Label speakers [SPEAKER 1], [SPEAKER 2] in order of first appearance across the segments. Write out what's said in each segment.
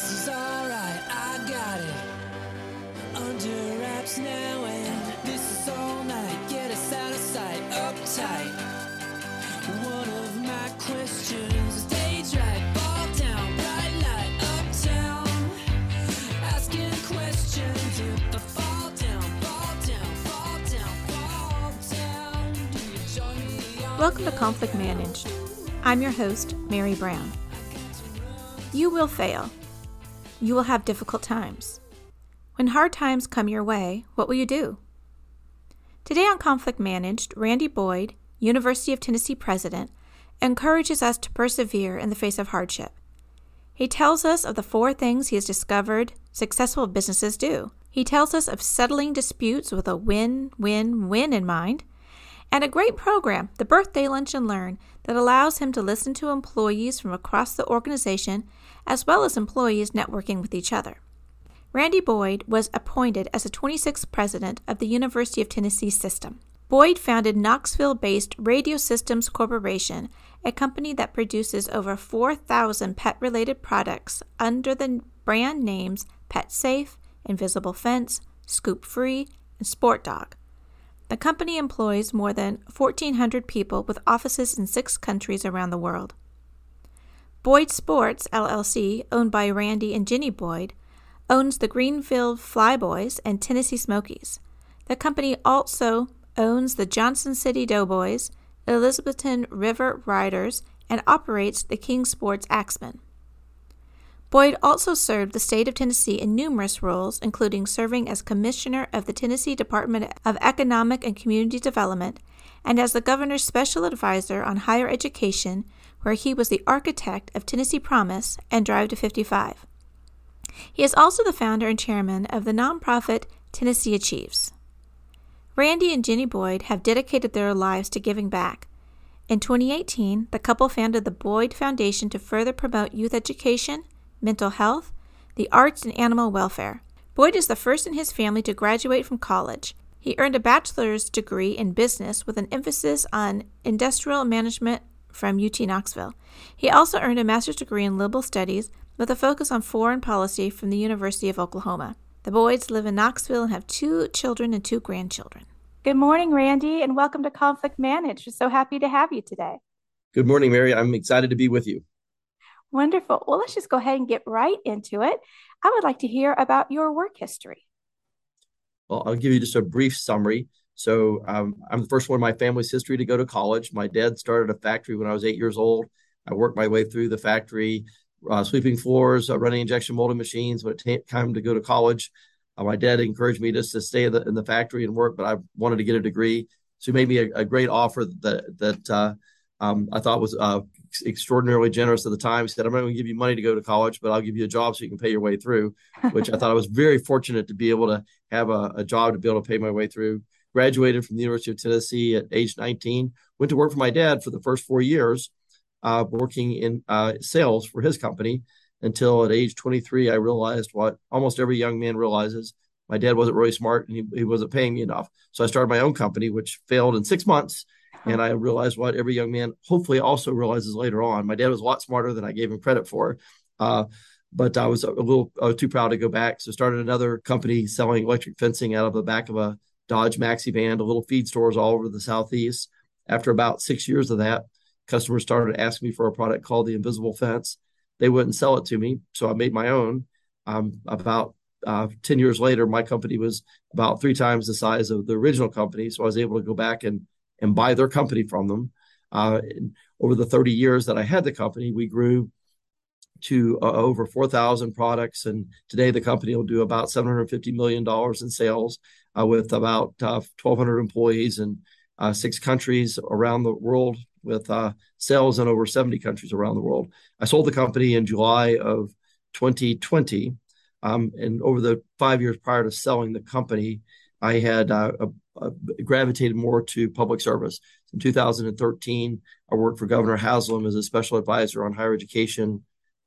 [SPEAKER 1] This is alright, I got it. Under wraps now, and this is all night. Get us out of sight, uptight. One of my questions is stage right, ball down, bright light, uptown. Asking questions if I fall down, fall down, fall down, fall down. Do you join me on
[SPEAKER 2] Welcome to Conflict Managed. I'm your host, Mary Brown. You will fail. You will have difficult times. When hard times come your way, what will you do? Today on Conflict Managed, Randy Boyd, University of Tennessee president, encourages us to persevere in the face of hardship. He tells us of the four things he has discovered successful businesses do. He tells us of settling disputes with a win win win in mind, and a great program, the Birthday Lunch and Learn, that allows him to listen to employees from across the organization as well as employees networking with each other. Randy Boyd was appointed as the 26th president of the University of Tennessee System. Boyd founded Knoxville based Radio Systems Corporation, a company that produces over 4,000 pet related products under the brand names PetSafe, Invisible Fence, ScoopFree, and SportDOG. The company employs more than 1,400 people with offices in six countries around the world. Boyd Sports, LLC, owned by Randy and Jenny Boyd, owns the Greeneville Flyboys and Tennessee Smokies. The company also owns the Johnson City Doughboys, Elizabethton River Riders, and operates the Kingsport Axmen. Boyd also served the state of Tennessee in numerous roles, including serving as Commissioner of the Tennessee Department of Economic and Community Development and as the Governor's Special Advisor on Higher Education, where he was the architect of Tennessee Promise and Drive to 55. He is also the founder and chairman of the nonprofit Tennessee Achieves. Randy and Jenny Boyd have dedicated their lives to giving back. In 2018, the couple founded the Boyd Foundation to further promote youth education, mental health, the arts, and animal welfare. Boyd is the first in his family to graduate from college. He earned a bachelor's degree in business with an emphasis on industrial management from UT Knoxville. He also earned a master's degree in liberal studies with a focus on foreign policy from the University of Oklahoma. The Boyds live in Knoxville and have two children and two grandchildren. Good morning, Randy, and welcome to Conflict Managed. We're so happy to have you today.
[SPEAKER 3] Good morning, Mary. I'm excited to be with you.
[SPEAKER 2] Wonderful. Well, let's just go ahead and get right into it. I would like to hear about your work history.
[SPEAKER 3] Well, I'll give you just a brief summary. So, um, I'm the first one in my family's history to go to college. My dad started a factory when I was eight years old. I worked my way through the factory, uh, sweeping floors, uh, running injection molding machines. When it came time to go to college, uh, my dad encouraged me just to stay in the, in the, factory and work, but I wanted to get a degree. So he made me a, a great offer that that uh, um, I thought was uh, extraordinarily generous at the time. He said, I'm not going to give you money to go to college, but I'll give you a job so you can pay your way through, which I thought I was very fortunate to be able to have a, a, job to be able to pay my way through. Graduated from the University of Tennessee at age 19, went to work for my dad for the first four years, uh, working in uh, sales for his company until at age 23, I realized what almost every young man realizes. My dad wasn't really smart and he, he wasn't paying me enough. So I started my own company, which failed in six months and I realized what every young man hopefully also realizes later on. My dad was a lot smarter than I gave him credit for. Uh, but I was a little I was too proud to go back. So started another company selling electric fencing out of the back of a Dodge Maxi van to little feed stores all over the southeast. After about six years of that, customers started asking me for a product called the Invisible Fence. They wouldn't sell it to me, so I made my own. Um, about uh, 10 years later, my company was about three times the size of the original company. So I was able to go back and and buy their company from them. Uh, over the 30 years that I had the company, we grew to uh, over 4,000 products. And today the company will do about $750 million in sales uh, with about 1,200 uh, employees in uh, six countries around the world with uh, sales in over 70 countries around the world. I sold the company in July of 2020. Um, and over the five years prior to selling the company, I had uh, gravitated more to public service. In 2013, I worked for Governor Haslam as a special advisor on higher education,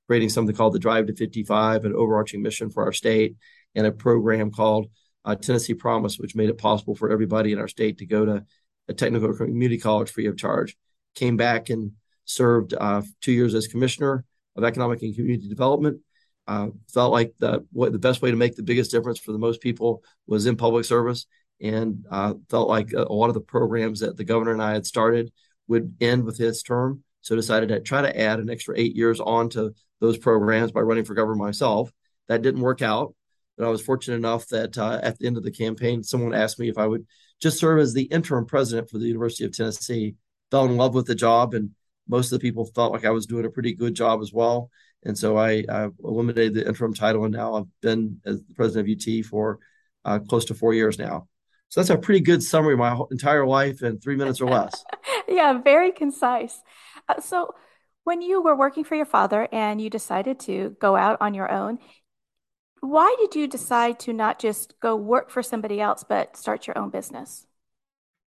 [SPEAKER 3] creating something called the Drive to 55, an overarching mission for our state, and a program called uh, Tennessee Promise, which made it possible for everybody in our state to go to a technical community college free of charge. Came back and served uh, two years as commissioner of economic and community development. uh, felt like the what the best way to make the biggest difference for the most people was in public service, and uh, felt like a, lot of the programs that the governor and I had started would end with his term. So decided to try to add an extra eight years onto those programs by running for governor myself. That didn't work out, but I was fortunate enough that uh, at the end of the campaign, someone asked me if I would just serve as the interim president for the University of Tennessee. Fell in love with the job, and most of the people felt like I was doing a pretty good job as well. And so I, I eliminated the interim title, and now I've been as the president of UT for uh, close to four years now. So that's a pretty good summary of my entire life in three minutes or less.
[SPEAKER 2] yeah, very concise. Uh, so, when you were working for your father and you decided to go out on your own, why did you decide to not just go work for somebody else, but start your own business?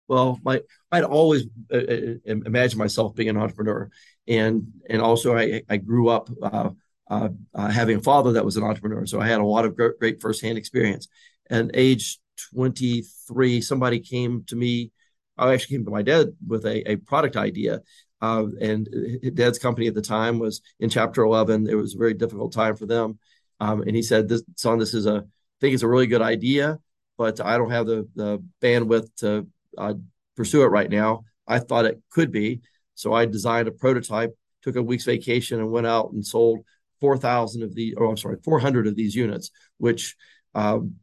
[SPEAKER 3] Well, my I'd always uh, uh imagined myself being an entrepreneur, and and also I I grew up uh, uh, uh, having a father that was an entrepreneur, so I had a lot of great, great firsthand experience. And age 23, somebody came to me. I actually came to my dad with a, a product idea. Uh, and dad's company at the time was in chapter 11. It was a very difficult time for them. Um, and he said, this son, this is a, I think it's a really good idea, but I don't have the, the bandwidth to uh, pursue it right now. I thought it could be. So I designed a prototype, took a week's vacation and went out and sold 4,000 of the, oh, I'm sorry, 400 of these units, which um,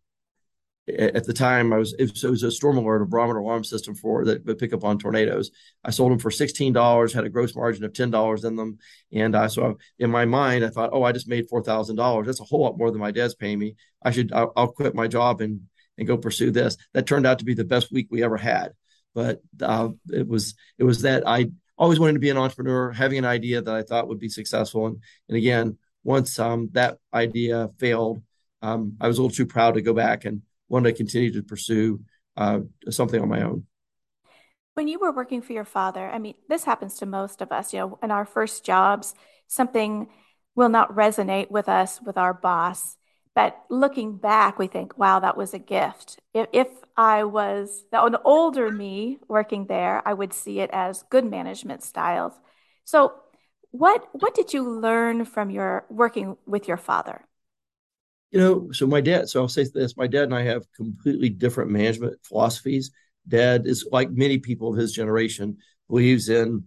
[SPEAKER 3] at the time I was it, was, a storm alert, a barometer alarm system for that would pick up on tornadoes. I sold them for sixteen dollars, had a gross margin of ten dollars in them, and I so in my mind I thought, oh, I just made four thousand dollars. That's a whole lot more than my dad's paying me. I should I'll, I'll, quit my job and and go pursue this. That turned out to be the best week we ever had. But uh, it was it was that I always wanted to be an entrepreneur, having an idea that I thought would be successful, and and again once um, that idea failed, um, I was a little too proud to go back and want to continue to pursue uh, something on my own.
[SPEAKER 2] When you were working for your father, I mean, this happens to most of us. You know, in our first jobs, something will not resonate with us with our boss. But looking back, we think, wow, that was a gift. If, if I was an older me working there, I would see it as good management styles. So, what what did you learn from your working with your father?
[SPEAKER 3] You know, so my dad, so I'll say this my dad and I have completely different management philosophies. Dad is like many people of his generation, believes in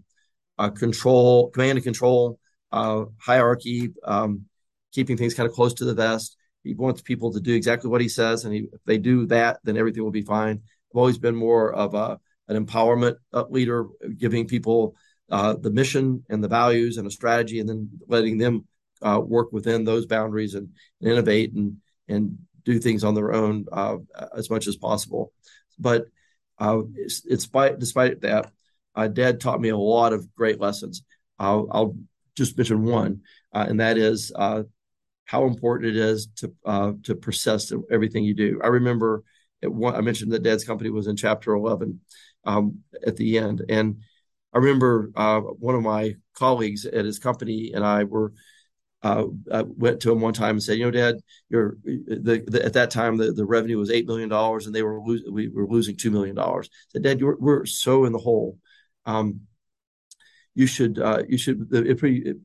[SPEAKER 3] uh, control, command and control, uh, hierarchy, um, keeping things kind of close to the vest. He wants people to do exactly what he says, and he, if they do that, then everything will be fine. I've always been more of a an empowerment uh, leader, giving people uh, the mission and the values and a strategy, and then letting them uh, work within those boundaries and, and, innovate and and do things on their own uh, as much as possible. But uh, it's, it's despite, despite that, uh, Dad taught me a lot of great lessons. I'll, I'll just mention one, uh, and that is uh, how important it is to to persist in everything you do. I remember one, I mentioned that Dad's company was in Chapter 11 um, at the end, and I remember one of my colleagues at his company and I were uh, I went to him one time and said, "You know, Dad, you're the, the, at that time the, the revenue was eight million dollars, and they were lo- we were losing two million dollars." Said, "Dad, you're, we're so in the hole. Um, you should uh, you should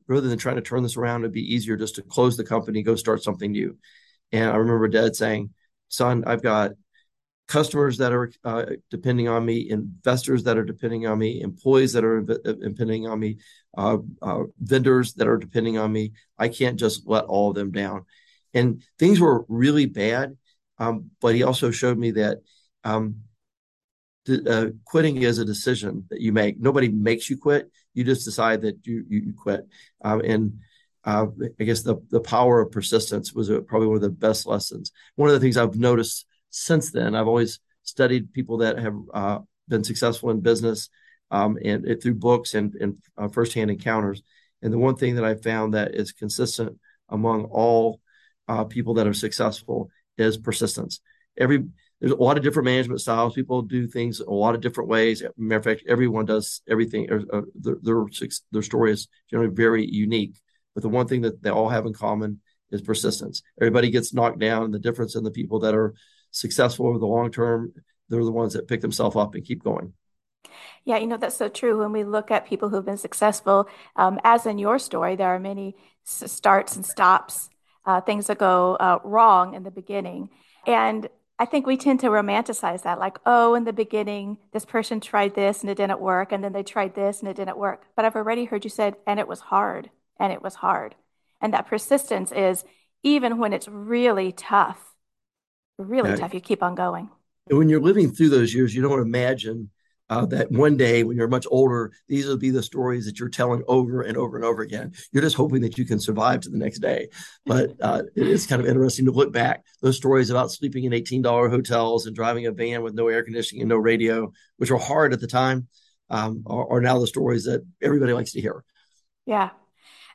[SPEAKER 3] rather than trying to turn this around, it'd be easier just to close the company, go start something new." And I remember Dad saying, "Son, I've got customers that are uh, depending on me, investors that are depending on me, employees that are uh, depending on me, uh, uh, vendors that are depending on me. I can't just let all of them down. And things were really bad. Um, but he also showed me that um, uh, quitting is a decision that you make. Nobody makes you quit. You just decide that you you quit. Um, and uh, I guess the the power of persistence was probably one of the best lessons. One of the things I've noticed since then. I've always studied people that have uh, been successful in business um, and through books and, and uh, firsthand encounters. And the one thing that I found that is consistent among all uh, people that are successful is persistence. Every there's a lot of different management styles. People do things a lot of different ways. matter of fact, everyone does everything. Uh, their, their their story is generally very unique. But the one thing that they all have in common is persistence. Everybody gets knocked down, and the difference in the people that are successful over the long term, they're the ones that pick themselves up and keep going.
[SPEAKER 2] Yeah, you know, that's so true. When we look at people who've been successful, um, as in your story, there are many starts and stops. uh, things that go uh, wrong in the beginning. And I think we tend to romanticize that, like, oh, in the beginning, this person tried this and it didn't work, and then they tried this and it didn't work. But I've already heard you said, and it was hard, and it was hard. And that persistence is even when it's really tough, really tough, you keep on going.
[SPEAKER 3] And when you're living through those years, you don't imagine uh, that one day when you're much older, these will be the stories that you're telling over and over and over again. You're just hoping that you can survive to the next day. But uh, it is kind of interesting to look back. Those stories about sleeping in $18 hotels and driving a van with no air conditioning and no radio, which were hard at the time, um, are, are, now the stories that everybody likes to hear.
[SPEAKER 2] Yeah.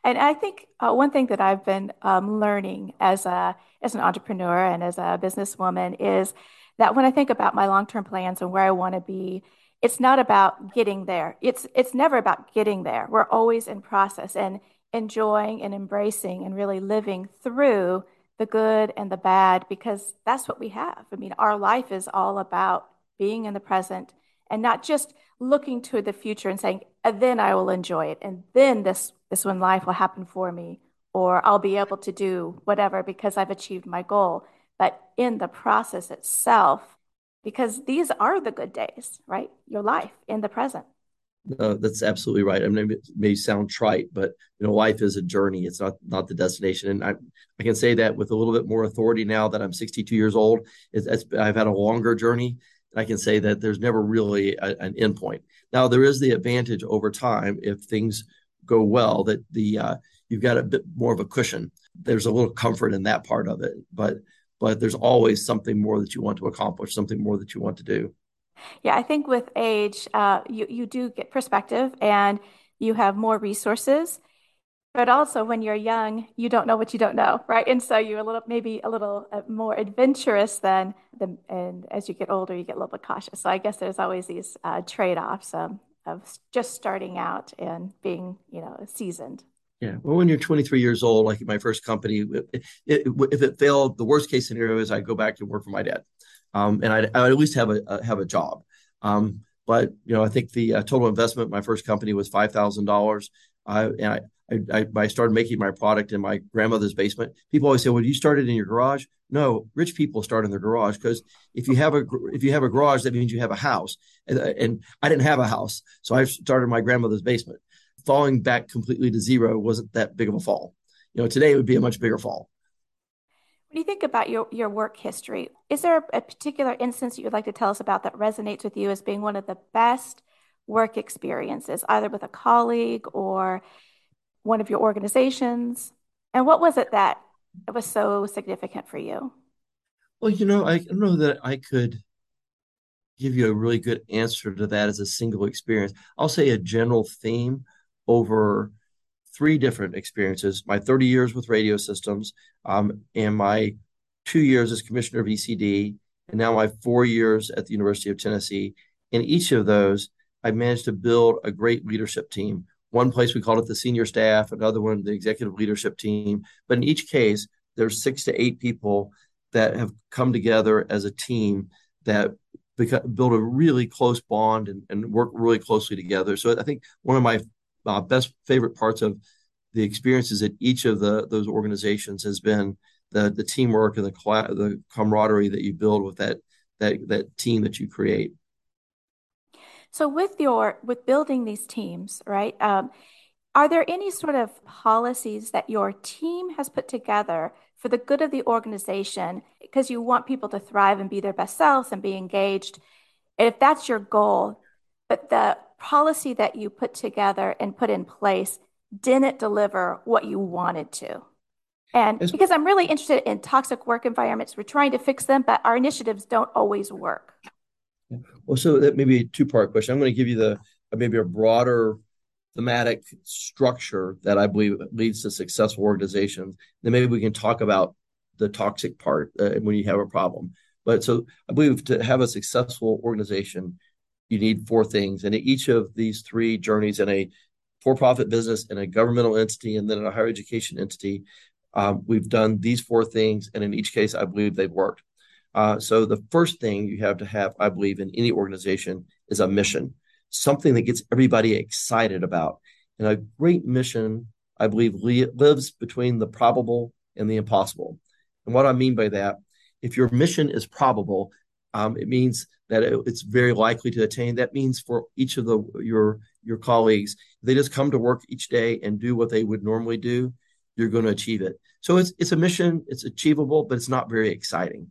[SPEAKER 2] And I think uh, one thing that I've been um, learning as a as an entrepreneur and as a businesswoman is that when I think about my long term plans and where I want to be, it's not about getting there. It's it's never about getting there. We're always in process and enjoying and embracing and really living through the good and the bad because that's what we have. I mean, our life is all about being in the present and not just looking to the future and saying, and then I will enjoy it, and then this this when life will happen for me, or I'll be able to do whatever because I've achieved my goal. But in the process itself, because these are the good days, right? Your life in the present.
[SPEAKER 3] Uh, that's absolutely right. I mean, it may sound trite, but you know, life is a journey. It's not not the destination. And I I can say that with a little bit more authority now that I'm 62 years old. It's, it's I've had a longer journey. and I can say that there's never really a, an endpoint. Now there is the advantage over time if things go well that the uh, you've got a bit more of a cushion. There's a little comfort in that part of it, but but there's always something more that you want to accomplish, something more that you want to do.
[SPEAKER 2] Yeah, I think with age, uh, you you do get perspective and you have more resources. But also, when you're young, you don't know what you don't know, right? And so you're a little, maybe a little uh, more adventurous than, the, and as you get older, you get a little bit cautious. So I guess there's always these uh, trade-offs um, of just starting out and being, you know, seasoned.
[SPEAKER 3] Yeah. Well, when you're 23 years old, like my first company, it, it, if it failed, the worst case scenario is I go back to work for my dad, um, and I'd, I'd, at least have a, a have a job. Um, but you know, I think the uh, total investment my first company was five thousand dollars, uh, and I, I, I started making my product in my grandmother's basement. People always say, "Well, you started in your garage." No, rich people start in their garage because if you have a if you have a garage, that means you have a house. And, and I didn't have a house, so I started my grandmother's basement falling back completely to zero wasn't that big of a fall. You know, today it would be a much bigger fall.
[SPEAKER 2] When you think about your, your work history, is there a particular instance you would like to tell us about that resonates with you as being one of the best work experiences, either with a colleague or one of your organizations? And what was it that was so significant for you?
[SPEAKER 3] Well, you know, I don't know that I could give you a really good answer to that as a single experience. I'll say a general theme over three different experiences my 30 years with radio systems um, and my two years as commissioner of ECD, and now my four years at the University of Tennessee. In each of those, I've managed to build a great leadership team. One place we called it the senior staff, another one the executive leadership team. But in each case, there's six to eight people that have come together as a team that build a really close bond and, and work really closely together. So I think one of my uh, best favorite parts of the experiences at each of the those organizations has been the the teamwork and the the camaraderie that you build with that that that team that you create.
[SPEAKER 2] So with your with building these teams, right? Um, are there any sort of policies that your team has put together for the good of the organization because you want people to thrive and be their best selves and be engaged? If that's your goal, but the policy that you put together and put in place didn't deliver what you wanted to. And because I'm really interested in toxic work environments, we're trying to fix them, but our initiatives don't always work.
[SPEAKER 3] Well, so that may be a two part question. I'm going to give you the maybe a broader thematic structure that I believe leads to successful organizations. Then maybe we can talk about the toxic part uh, when you have a problem. But so I believe to have a successful organization, you need four things. And each of these three journeys in a for profit business, in a governmental entity, and then in a higher education entity, um, we've done these four things. And in each case, I believe they've worked. Uh, so the first thing you have to have, I believe, in any organization is a mission, something that gets everybody excited about. And a great mission, I believe, li- lives between the probable and the impossible. And what I mean by that, if your mission is probable, um, it means that it, it's very likely to attain. That means for each of the your your colleagues, they just come to work each day and do what they would normally do, you're going to achieve it. So it's it's a mission, it's achievable, but it's not very exciting.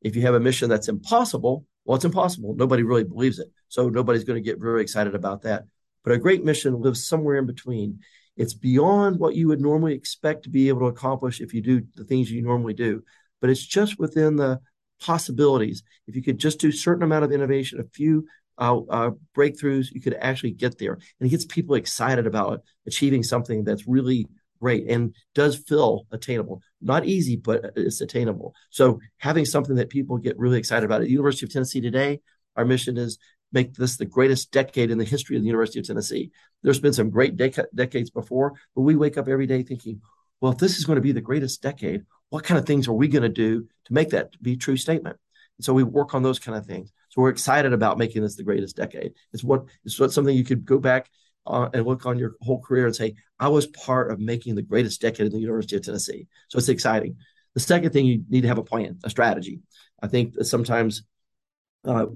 [SPEAKER 3] If you have a mission that's impossible, well, it's impossible. Nobody really believes it. So nobody's going to get very excited about that. But a great mission lives somewhere in between. It's beyond what you would normally expect to be able to accomplish if you do the things you normally do, but it's just within the possibilities. If you could just do a certain amount of innovation, a few uh, uh, breakthroughs, you could actually get there. And it gets people excited about achieving something that's really great and does feel attainable. Not easy, but it's attainable. So having something that people get really excited about at the University of Tennessee today, our mission is make this the greatest decade in the history of the University of Tennessee. There's been some great dec- decades before, but we wake up every day thinking, well, if this is going to be the greatest decade, what kind of things are we going to do to make that be true statement? And so we work on those kind of things. So we're excited about making this the greatest decade. It's what it's what something you could go back uh, and look on your whole career and say, I was part of making the greatest decade in the University of Tennessee. So it's exciting. The second thing you need to have a plan, a strategy. I think that sometimes uh,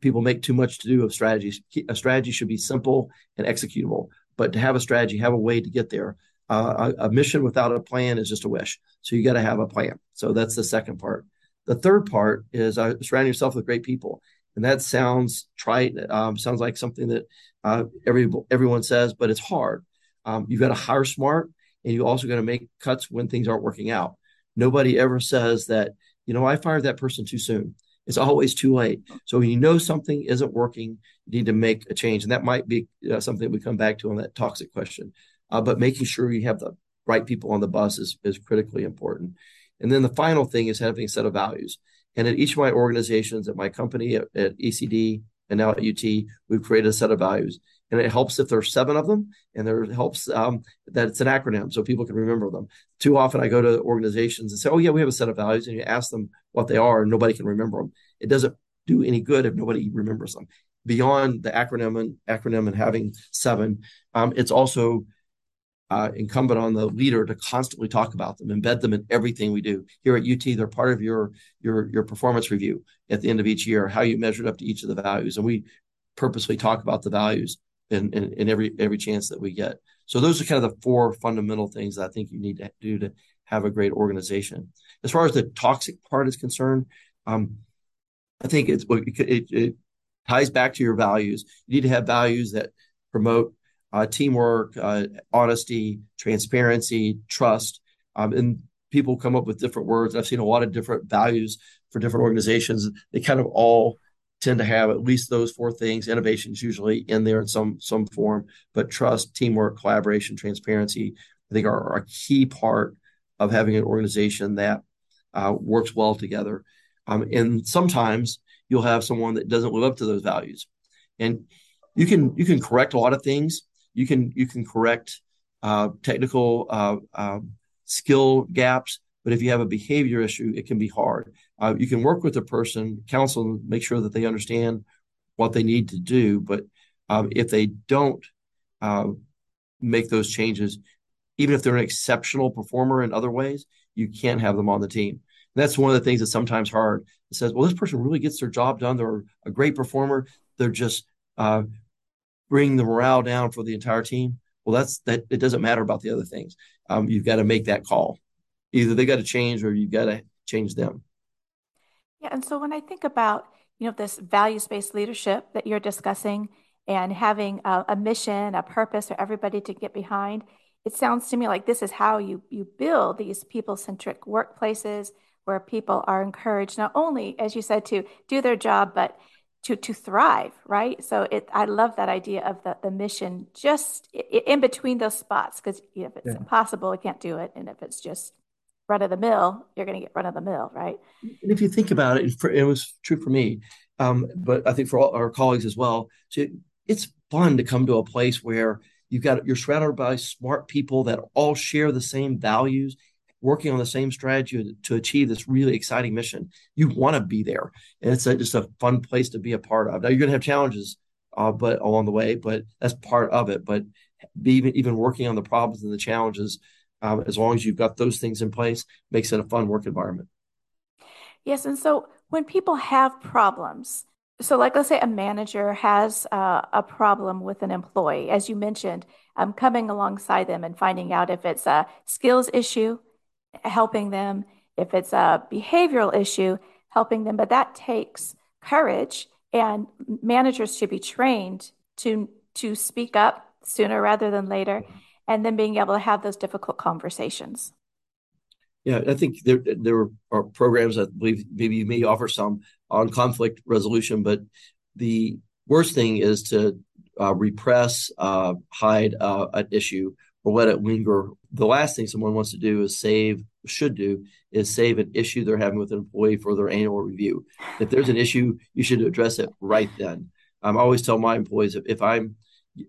[SPEAKER 3] people make too much to do of strategies. A strategy should be simple and executable, but to have a strategy, have a way to get there. Uh, a, a, mission without a plan is just a wish. So you got to have a plan. So that's the second part. The third part is uh, surround yourself with great people, and that sounds trite. Um, sounds like something that uh, every everyone says, but it's hard. Um, you've got to hire smart, and you also got to make cuts when things aren't working out. Nobody ever says that you know I fired that person too soon. It's always too late. So when you know something isn't working, you need to make a change, and that might be uh, something we come back to on that toxic question. Uh, but making sure you have the right people on the bus is, is critically important. And then the final thing is having a set of values. And at each of my organizations, at my company, at, at ECD, and now at UT, we've created a set of values. And it helps if there's seven of them, and there helps um, that it's an acronym so people can remember them. Too often, I go to organizations and say, "Oh yeah, we have a set of values," and you ask them what they are, and nobody can remember them. It doesn't do any good if nobody remembers them. Beyond the acronym and acronym and having seven, um, it's also uh, incumbent on the leader to constantly talk about them, embed them in everything we do. Here at UT, they're part of your your your performance review at the end of each year, how you measured up to each of the values, and we purposely talk about the values in, in, in every every chance that we get. So those are kind of the four fundamental things that I think you need to do to have a great organization. As far as the toxic part is concerned, um, I think it's it, it ties back to your values. You need to have values that promote uh, teamwork, uh, honesty, transparency, trust. Um, and people come up with different words. I've seen a lot of different values for different organizations. They kind of all tend to have at least those four things. Innovation is usually in there in some some form, but trust, teamwork, collaboration, transparency, I think are, are a key part of having an organization that uh, works well together. Um, and sometimes you'll have someone that doesn't live up to those values, and you can you can correct a lot of things you can you can correct uh, technical uh, um, skill gaps, but if you have a behavior issue, it can be hard. Uh, you can work with a person, counsel them, make sure that they understand what they need to do. But um, if they don't uh, make those changes, even if they're an exceptional performer in other ways, you can't have them on the team. And that's one of the things that's sometimes hard. It says, well, this person really gets their job done. They're a great performer. They're just uh, bring the morale down for the entire team, well, that's that. It doesn't matter about the other things. Um, you've got to make that call. Either they got to change or you've got to change them.
[SPEAKER 2] Yeah, and so when I think about you know this values-based leadership that you're discussing and having a, a mission, a purpose for everybody to get behind, it sounds to me like this is how you you build these people-centric workplaces where people are encouraged not only, as you said, to do their job, but to to thrive right? So it i love that idea of the, the mission just in between those spots because if it's yeah. impossible you can't do it. And if it's just run of the mill you're going to get run of the mill right?
[SPEAKER 3] And if you think about it it was true for me um, but i think for all our colleagues as well so it's fun to come to a place where you've got you're surrounded by smart people that all share the same values working on the same strategy to achieve this really exciting mission. You want to be there, and it's a, just a fun place to be a part of. Now you're going to have challenges, uh, but along the way, but that's part of it. But even even working on the problems and the challenges um, as long as you've got those things in place, makes it a fun work environment.
[SPEAKER 2] Yes, and so when people have problems, so like let's say a manager has uh, a problem with an employee, as you mentioned, um, coming alongside them and finding out if it's a skills issue, helping them, if it's a behavioral issue, helping them. But that takes courage, and managers should be trained to to speak up sooner rather than later, and then being able to have those difficult conversations.
[SPEAKER 3] Yeah, I think there there are programs that believe maybe you may offer some on conflict resolution, but the worst thing is to uh, repress, uh, hide uh, an issue, or let it linger. The last thing someone wants to do is save, should do, is save an issue they're having with an employee for their annual review. If there's an issue, you should address it right then. I'm always tell my employees if, if I'm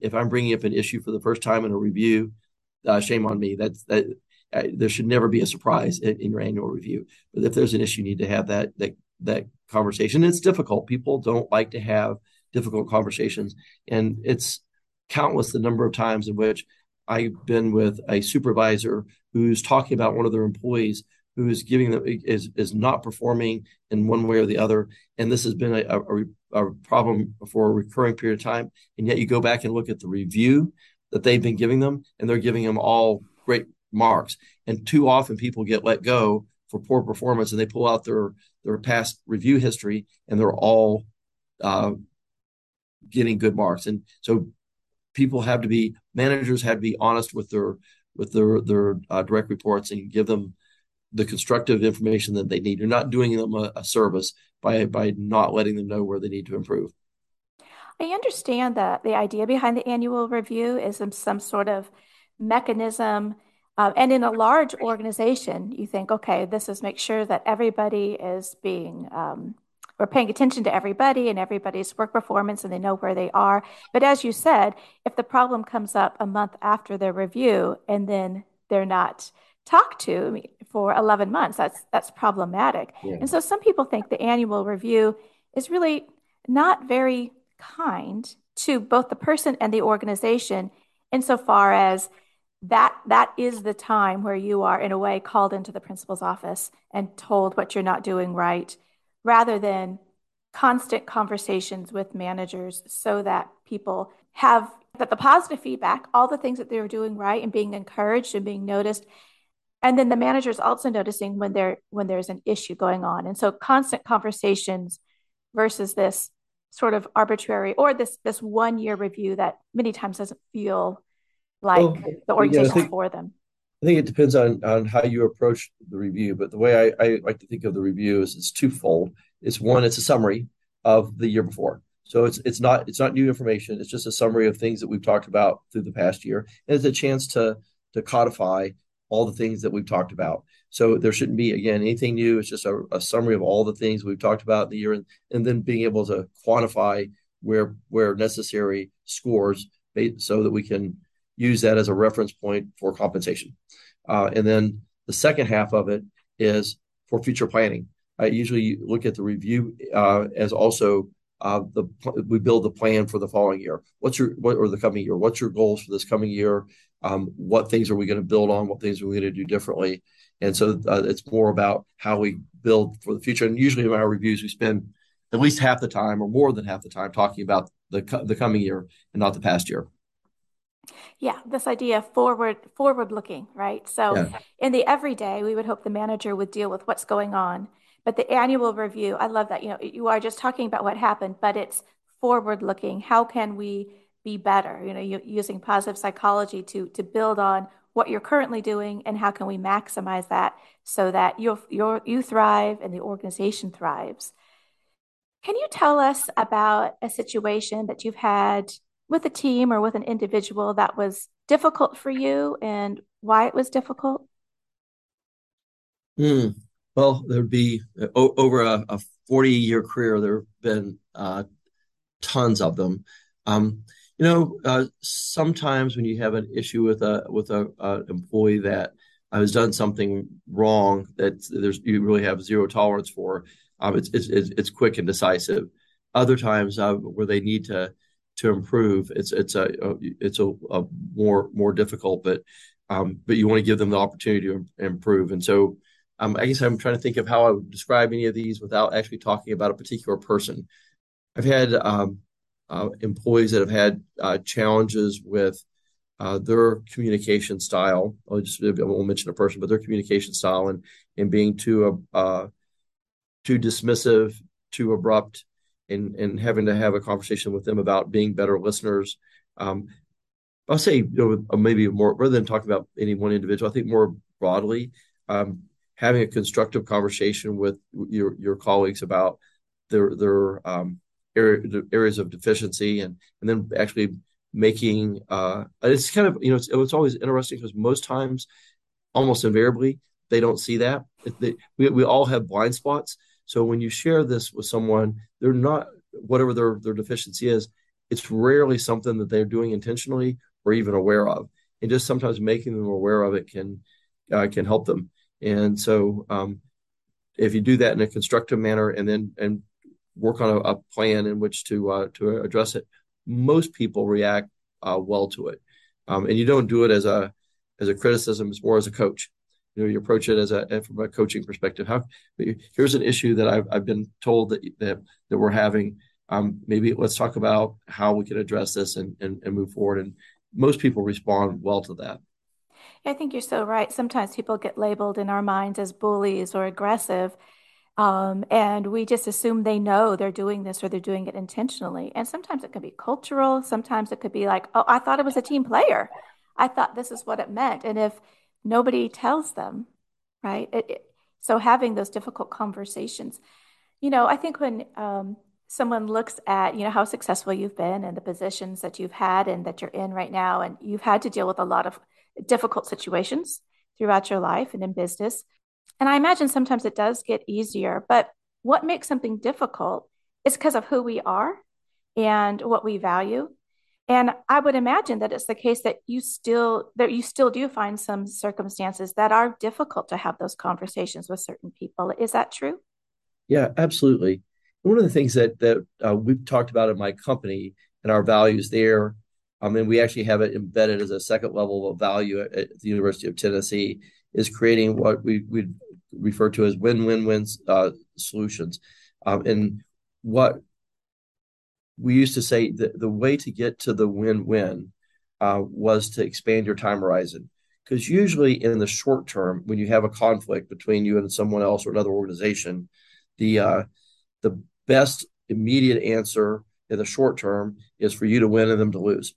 [SPEAKER 3] if I'm bringing up an issue for the first time in a review, uh, shame on me. That's that there should never be a surprise in, in, your annual review. But if there's an issue, you need to have that that that conversation. It's difficult. People don't like to have difficult conversations, and it's countless the number of times in which I've been with a supervisor who's talking about one of their employees who's giving them is is not performing in one way or the other, and this has been a, a, a problem for a recurring period of time. And yet, you go back and look at the review that they've been giving them, and they're giving them all great marks. And too often people get let go for poor performance and they pull out their their past review history and they're all uh, getting good marks. And so people have to be managers have to be honest with their with their their uh, direct reports and give them the constructive information that they need. You're not doing them a, a service by by not letting them know where they need to improve.
[SPEAKER 2] I understand that the idea behind the annual review is some, sort of mechanism um, and in a large organization, you think, okay, this is make sure that everybody is being, um, we're paying attention to everybody and everybody's work performance and they know where they are. But as you said, if the problem comes up a month after their review and then they're not talked to for 11 months, that's, that's problematic. Yeah. And so some people think the annual review is really not very kind to both the person and the organization insofar as that that is the time where you are in a way called into the principal's office and told what you're not doing right rather than constant conversations with managers so that people have that the positive feedback all the things that they're doing right and being encouraged and being noticed and then the manager's also noticing when there when there's an issue going on and so constant conversations versus this sort of arbitrary or this this one year review that many times doesn't feel like well, the organization yeah, think, for them?
[SPEAKER 3] I think it depends on on how you approach the review. But the way I, I like to think of the review is it's twofold. It's one, it's a summary of the year before. So it's it's not it's not new information. It's just a summary of things that we've talked about through the past year, and it's a chance to to codify all the things that we've talked about. So there shouldn't be again anything new. It's just a, a summary of all the things we've talked about in the year, and, and then being able to quantify where where necessary scores, so that we can use that as a reference point for compensation. Uh, and then the second half of it is for future planning. I usually look at the review uh, as also uh, the we build the plan for the following year. What's your what or the coming year? What's your goals for this coming year? Um, what things are we going to build on? What things are we going to do differently? And so uh, it's more about how we build for the future. And usually in our reviews, we spend at least half the time or more than half the time talking about the the coming year and not the past year.
[SPEAKER 2] Yeah, this idea of forward forward looking, right? So yeah. in the everyday, we would hope the manager would deal with what's going on. But the annual review, I love that. You know, you are just talking about what happened, but it's forward looking. How can we be better? You know, using positive psychology to to build on what you're currently doing and how can we maximize that so that you you you thrive and the organization thrives. Can you tell us about a situation that you've had with a team or with an individual that was difficult for you and why it was difficult?
[SPEAKER 3] Mm, well, there'd be o- over a, a 40 year career, there have been uh, tons of them. Um, you know, uh, sometimes when you have an issue with a with a, a employee that has done something wrong that there's you really have zero tolerance for, um, it's, it's it's quick and decisive. Other times uh, where they need to to improve. It's it's a, it's a, a, more more difficult, but um, but you want to give them the opportunity to improve. And so, um, I guess I'm trying to think of how I would describe any of these without actually talking about a particular person. I've had um, uh, employees that have had uh, challenges with uh, their communication style. I'll just I won't mention a person, but their communication style and and being too uh, too dismissive, too abrupt, and and having to have a conversation with them about being better listeners. Um, I'll say you know, maybe more rather than talking about any one individual. I think more broadly, um, having a constructive conversation with your your colleagues about their their um, area, areas of deficiency and and then actually making uh, it's kind of you know it's, it's always interesting because most times almost invariably they don't see that they, we, we all have blind spots so when you share this with someone they're not whatever their their deficiency is it's rarely something that they're doing intentionally or even aware of and just sometimes making them aware of it can uh, can help them and so um, if you do that in a constructive manner and then and work on a, a plan in which to uh, to address it, most people react uh, well to it. Um, and you don't do it as a as a criticism; it's more as a coach. You know, you approach it as a from a coaching perspective. How here's an issue that I've I've been told that that that we're having. Um, maybe let's talk about how we can address this and, and and move forward. And most people respond well to that.
[SPEAKER 2] I think you're so right. Sometimes people get labeled in our minds as bullies or aggressive. Um, and we just assume they know they're doing this or they're doing it intentionally. And sometimes it can be cultural. Sometimes it could be like, oh, I thought it was a team player. I thought this is what it meant. And if nobody tells them, right? It, it, so having those difficult conversations, you know, I think when um, someone looks at, you know, how successful you've been and the positions that you've had and that you're in right now, and you've had to deal with a lot of difficult situations throughout your life and in business and I imagine sometimes it does get easier, but what makes something difficult is because of who we are and what we value. And I would imagine that it's the case that you still that you still do find some circumstances that are difficult to have those conversations with certain people. Is that true?
[SPEAKER 3] Yeah, absolutely. One of the things that that uh, we've talked about in my company and our values there, um, and we actually have it embedded as a second level of value at, at the University of Tennessee, is creating what we would refer to as win-win-win uh, solutions. Um, and what we used to say that the way to get to the win-win uh, was to expand your time horizon. Because usually in the short term, when you have a conflict between you and someone else or another organization, the uh, the best immediate answer in the short term is for you to win and them to lose.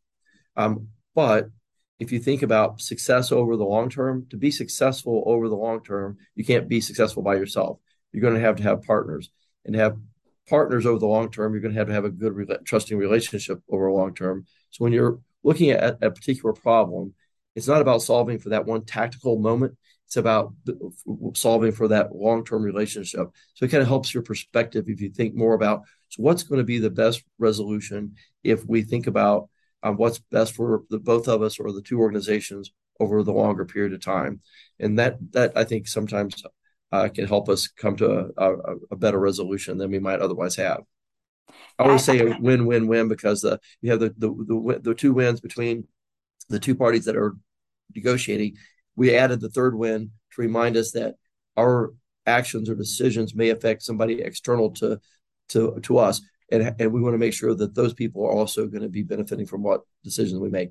[SPEAKER 3] Um, but if you think about success over the long term, to be successful over the long term, you can't be successful by yourself. You're going to have to have partners and have partners over the long term. You're going to have to have a good, trusting relationship over a long term. So when you're looking at a particular problem, it's not about solving for that one tactical moment. It's about solving for that long term relationship. So it kind of helps your perspective if you think more about so what's going to be the best resolution if we think about on what's best for the both of us or the two organizations over the longer period of time. And that that I think sometimes uh, can help us come to a, a, a, better resolution than we might otherwise have. I always say a win-win-win because the you have the, the the the two wins between the two parties that are negotiating. We added the third win to remind us that our actions or decisions may affect somebody external to to to us and and we want to make sure that those people are also going to be benefiting from what decisions we make.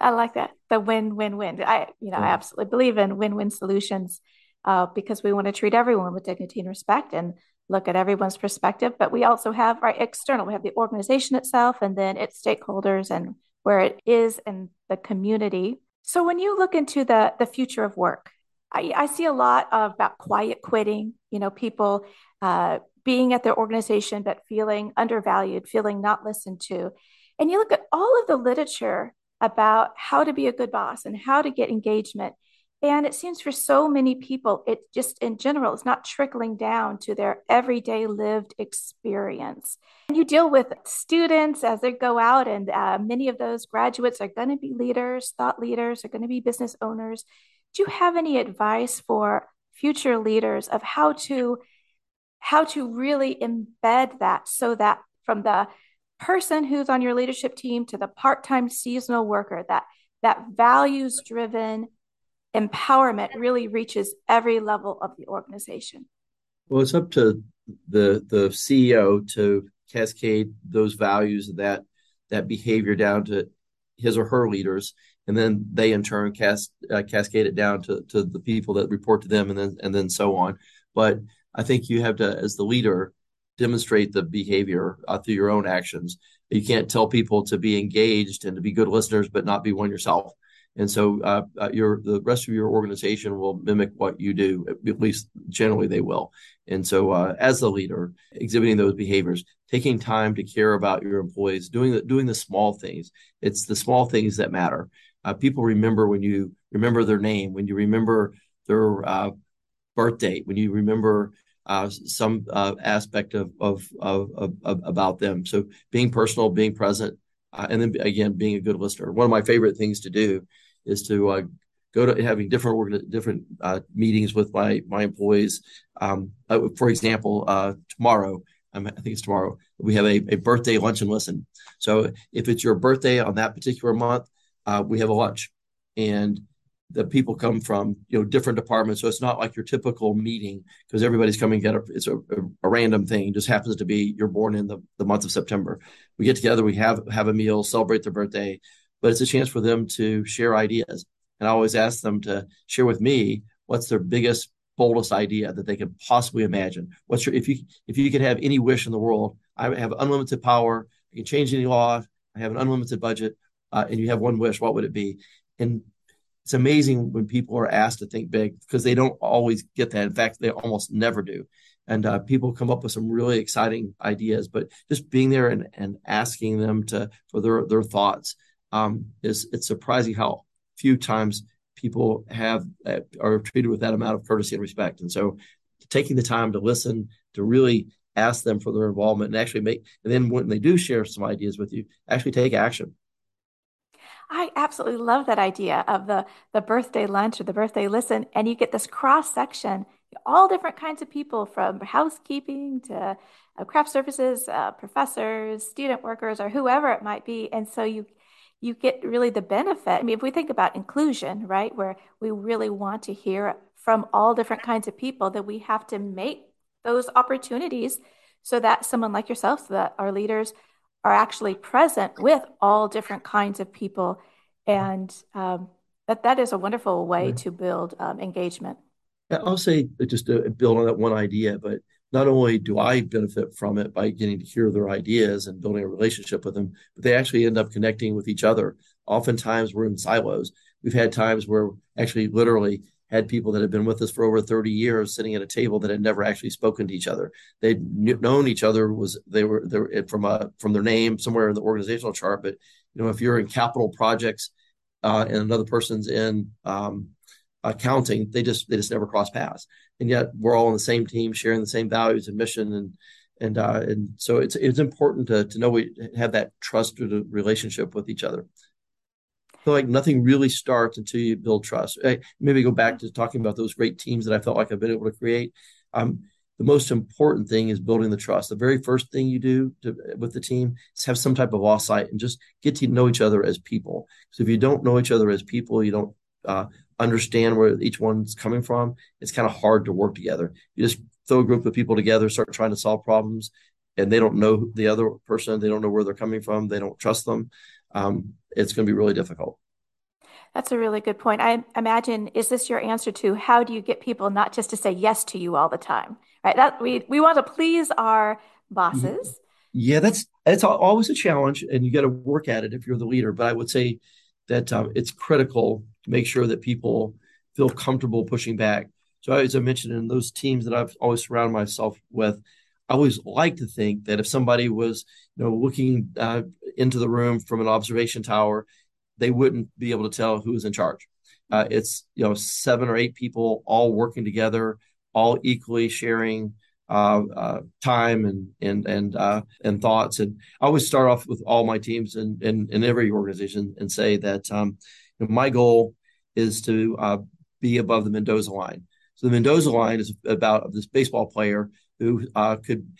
[SPEAKER 2] I like that the win win win. I you know yeah. I absolutely believe in win win solutions uh, because we want to treat everyone with dignity and respect and look at everyone's perspective. But we also have our external. We have the organization itself and then its stakeholders and where it is in the community. So when you look into the the future of work, I, I see a lot of, about quiet quitting. You know, people uh, being at their organization but feeling undervalued, feeling not listened to. And you look at all of the literature about how to be a good boss and how to get engagement. And it seems for so many people, it just in general it's not trickling down to their everyday lived experience. And you deal with students as they go out, and uh, many of those graduates are going to be leaders, thought leaders, are going to be business owners. Do you have any advice for future leaders of how to how to really embed that so that from the person who's on your leadership team to the part-time seasonal worker that that values driven empowerment really reaches every level of the organization?
[SPEAKER 3] Well, it's up to the the CEO to cascade those values that that behavior down to his or her leaders, and then they in turn cast, uh, cascade it down to, to the people that report to them, and then and then so on. But I think you have to, as the leader, demonstrate the behavior uh, through your own actions. You can't tell people to be engaged and to be good listeners, but not be one yourself. And so, uh, uh, your the rest of your organization will mimic what you do. At least generally, they will. And so, uh, as the leader, exhibiting those behaviors, taking time to care about your employees, doing the doing the small things. It's the small things that matter. Uh, people remember when you remember their name, when you remember their uh, birth date, when you remember uh, some uh, aspect of, of, of, of, about them. So being personal, being present, uh, and then again being a good listener. One of my favorite things to do is to uh, go to having different different uh, meetings with my my employees. Um, uh, for example, tomorrow. Um, I think it's tomorrow. We have a, a birthday lunch and listen. So if it's your birthday on that particular month, we have a lunch, and the people come from you know different departments. So it's not like your typical meeting because everybody's coming get a, it's a, a, random thing. It just happens to be you're born in the, the month of september. We get together we have have a meal celebrate their birthday but it's a chance for them to share ideas. And i always ask them to share with me what's their biggest boldest idea that they could possibly imagine. What's your if you if you could have any wish in the world i have unlimited power. I can change any law. I have an unlimited budget uh, and you have one wish what would it be? And it's amazing when people are asked to think big because they don't always get that. In fact, they almost never do. And uh, people come up with some really exciting ideas, but just being there and, and asking them to for their their thoughts um, is it's surprising how few times people have uh, are treated with that amount of courtesy and respect. And so, taking the time to listen, to really ask them for their involvement, and actually make, and then when they do share some ideas with you, actually take action.
[SPEAKER 2] I absolutely love that idea of the the birthday lunch or the birthday listen, and you get this cross section, all different kinds of people from housekeeping to uh, craft services, uh, professors, student workers, or whoever it might be, and so you you get really the benefit. I mean, if we think about inclusion, right, where we really want to hear from all different kinds of people, that we have to make those opportunities so that someone like yourself, so that our leaders are actually present with all different kinds of people. And um, that, that is a wonderful way right. to build um, engagement.
[SPEAKER 3] I'll say just to build on that one idea, but not only do I benefit from it by getting to hear their ideas and building a relationship with them, but they actually end up connecting with each other. Oftentimes we're in silos. We've had times where actually literally had people that had been with us for over 30 years sitting at a table that had never actually spoken to each other. They'd known each other was they were they were from a from their name somewhere in the organizational chart. But you know, if you're in capital projects uh, and another person's in um, accounting, they just they just never cross paths. And yet we're all on the same team, sharing the same values and mission and and uh, and so it's it's important to to know we have that trusted relationship with each other feel like nothing really starts until you build trust. Maybe go back to talking about those great teams that I felt like I've been able to create. Um, the most important thing is building the trust. The very first thing you do to, with the team is have some type of offsite and just get to know each other as people. So if you don't know each other as people, you don't uh, understand where each one's coming from. It's kind of hard to work together. You just throw a group of people together, start trying to solve problems, and they don't know the other person. They don't know where they're coming from. They don't trust them um, it's going to be really difficult.
[SPEAKER 2] That's a really good point. I imagine is this your answer to how do you get people not just to say yes to you all the time, right? That we we want to please our bosses.
[SPEAKER 3] Yeah, that's that's always a challenge, and you got to work at it if you're the leader. But I would say that um, it's critical to make sure that people feel comfortable pushing back. So as I mentioned in those teams that I've always surrounded myself with, I always like to think that if somebody was, you know, looking uh, into the room from an observation tower, they wouldn't be able to tell who was in charge. Uh, it's you know seven or eight people all working together, all equally sharing uh, uh, time and and and uh, and thoughts. And I always start off with all my teams and in, in, in, every organization and say that um, you know, my goal is to uh, be above the Mendoza line. So the Mendoza line is about this baseball player who uh, could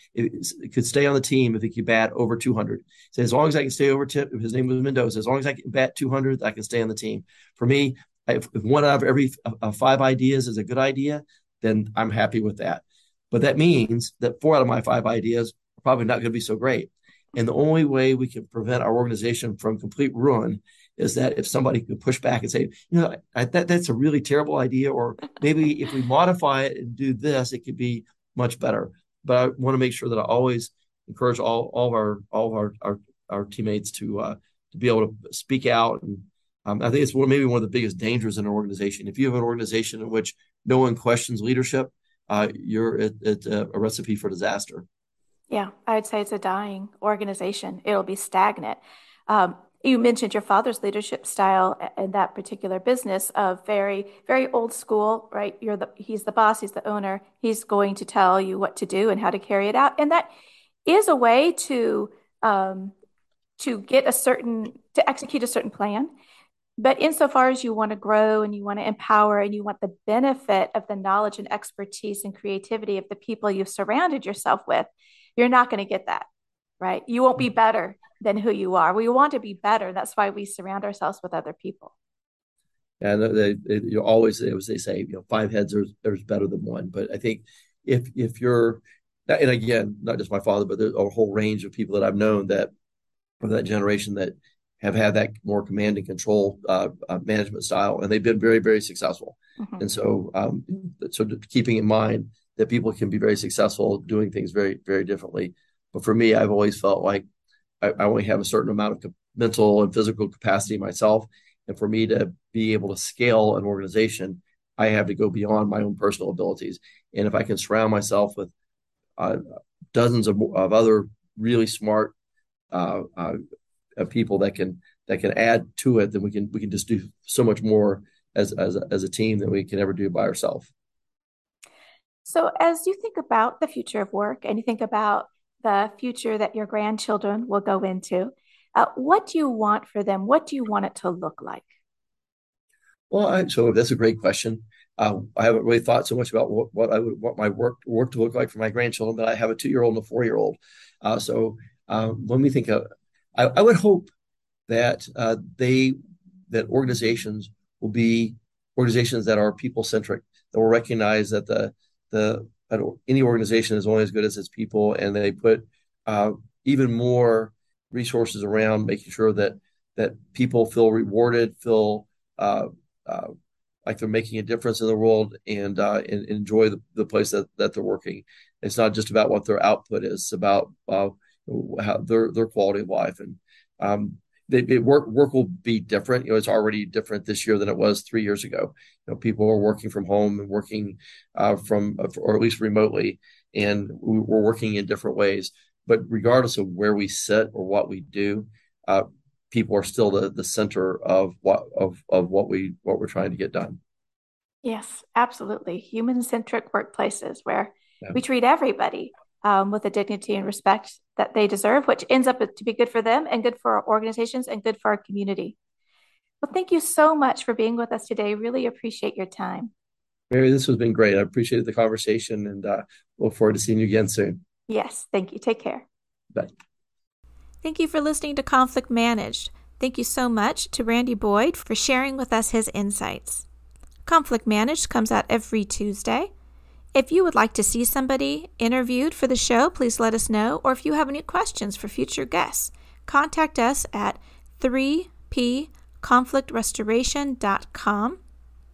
[SPEAKER 3] could stay on the team if he could bat over 200. So as long as I can stay over tip, his name was Mendoza. As long as I can bat 200, I can stay on the team. For me, if, if one out of every uh, five ideas is a good idea, then I'm happy with that. But that means that four out of my five ideas are probably not going to be so great. And the only way we can prevent our organization from complete ruin is that if somebody could push back and say, you know, I, that that's a really terrible idea, or maybe if we modify it and do this, it could be much better. But I want to make sure that I always encourage all all of our all of our our, our teammates to uh, to be able to speak out. And um, I think it's one, maybe one of the biggest dangers in an organization. If you have an organization in which no one questions leadership, uh, you're it, a, a recipe for disaster.
[SPEAKER 2] Yeah, I would say it's a dying organization. It'll be stagnant. Um, you mentioned your father's leadership style in that particular business of very, very old school, right? You're the he's the boss, he's the owner. He's going to tell you what to do and how to carry it out, and that is a way to um, to get a certain to execute a certain plan. But insofar as you want to grow and you want to empower and you want the benefit of the knowledge and expertise and creativity of the people you've surrounded yourself with, you're not going to get that, right? You won't be mm-hmm. better than who you are. We want to be better. That's why we surround ourselves with other people.
[SPEAKER 3] And they, they, you always, as they say, you know, five heads are, are better than one. But I think if if you're, and again, not just my father, but there's a whole range of people that I've known that of that generation that have had that more command and control uh, uh, management style, and they've been very, very successful. Mm-hmm. And so, um, so keeping in mind that people can be very successful doing things very, very differently. But for me, I've always felt like I, I only have a certain amount of mental and physical capacity myself, and for me to be able to scale an organization, I have to go beyond my own personal abilities. And if I can surround myself with uh, dozens of, of other really smart uh, uh, people that can that can add to it, then we can we can just do so much more as as as a team than we can ever do by ourselves.
[SPEAKER 2] So, as you think about the future of work and you think about the future that your grandchildren will go into, uh, what do you want for them? What do you want it to look like?
[SPEAKER 3] Well, I, so that's a great question. Uh, I haven't really thought so much about what, what I would want my work work to look like for my grandchildren, but I have a two year old and a four year old. Uh, so um, when we think of I, I would hope that uh, they that organizations will be organizations that are people centric that will recognize that the the any organization is only as good as its people and they put uh, even more resources around making sure that that people feel rewarded feel uh, uh like they're making a difference in the world and uh, and enjoy the, the place that, that they're working. It's not just about what their output is it's about uh, their their quality of life. And um, they, they work work will be different. You know, it's already different this year than it was three years ago. You know, people are working from home and working uh, from or at least remotely, and we're working in different ways. But regardless of where we sit or what we do, uh, people are still the the center of what of of what we what we're trying to get done.
[SPEAKER 2] Yes, absolutely. Human centric workplaces where yeah. we treat everybody um, with the dignity and respect that they deserve, which ends up to be good for them and good for our organizations and good for our community. Well, thank you so much for being with us today. Really appreciate your time.
[SPEAKER 3] Mary, this has been great. I appreciate the conversation and uh, look forward to seeing you again soon.
[SPEAKER 2] Yes, thank you. Take care.
[SPEAKER 3] Bye.
[SPEAKER 2] Thank you for listening to Conflict Managed. Thank you so much to Randy Boyd for sharing with us his insights. Conflict Managed comes out every Tuesday. If you would like to see somebody interviewed for the show, please let us know. Or if you have any questions for future guests, contact us at 3pconflictrestoration.com.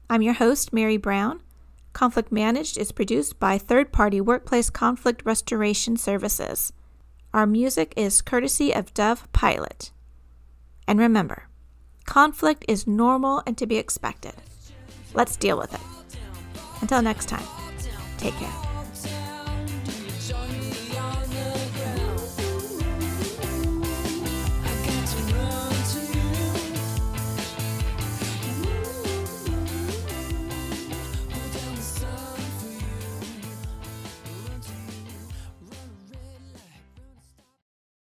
[SPEAKER 2] I'm your host, Mary Brown. Conflict Managed is produced by third party workplace conflict restoration services. Our music is courtesy of Dove Pilot. And remember, conflict is normal and to be expected. Let's deal with it. Until next time. Take care.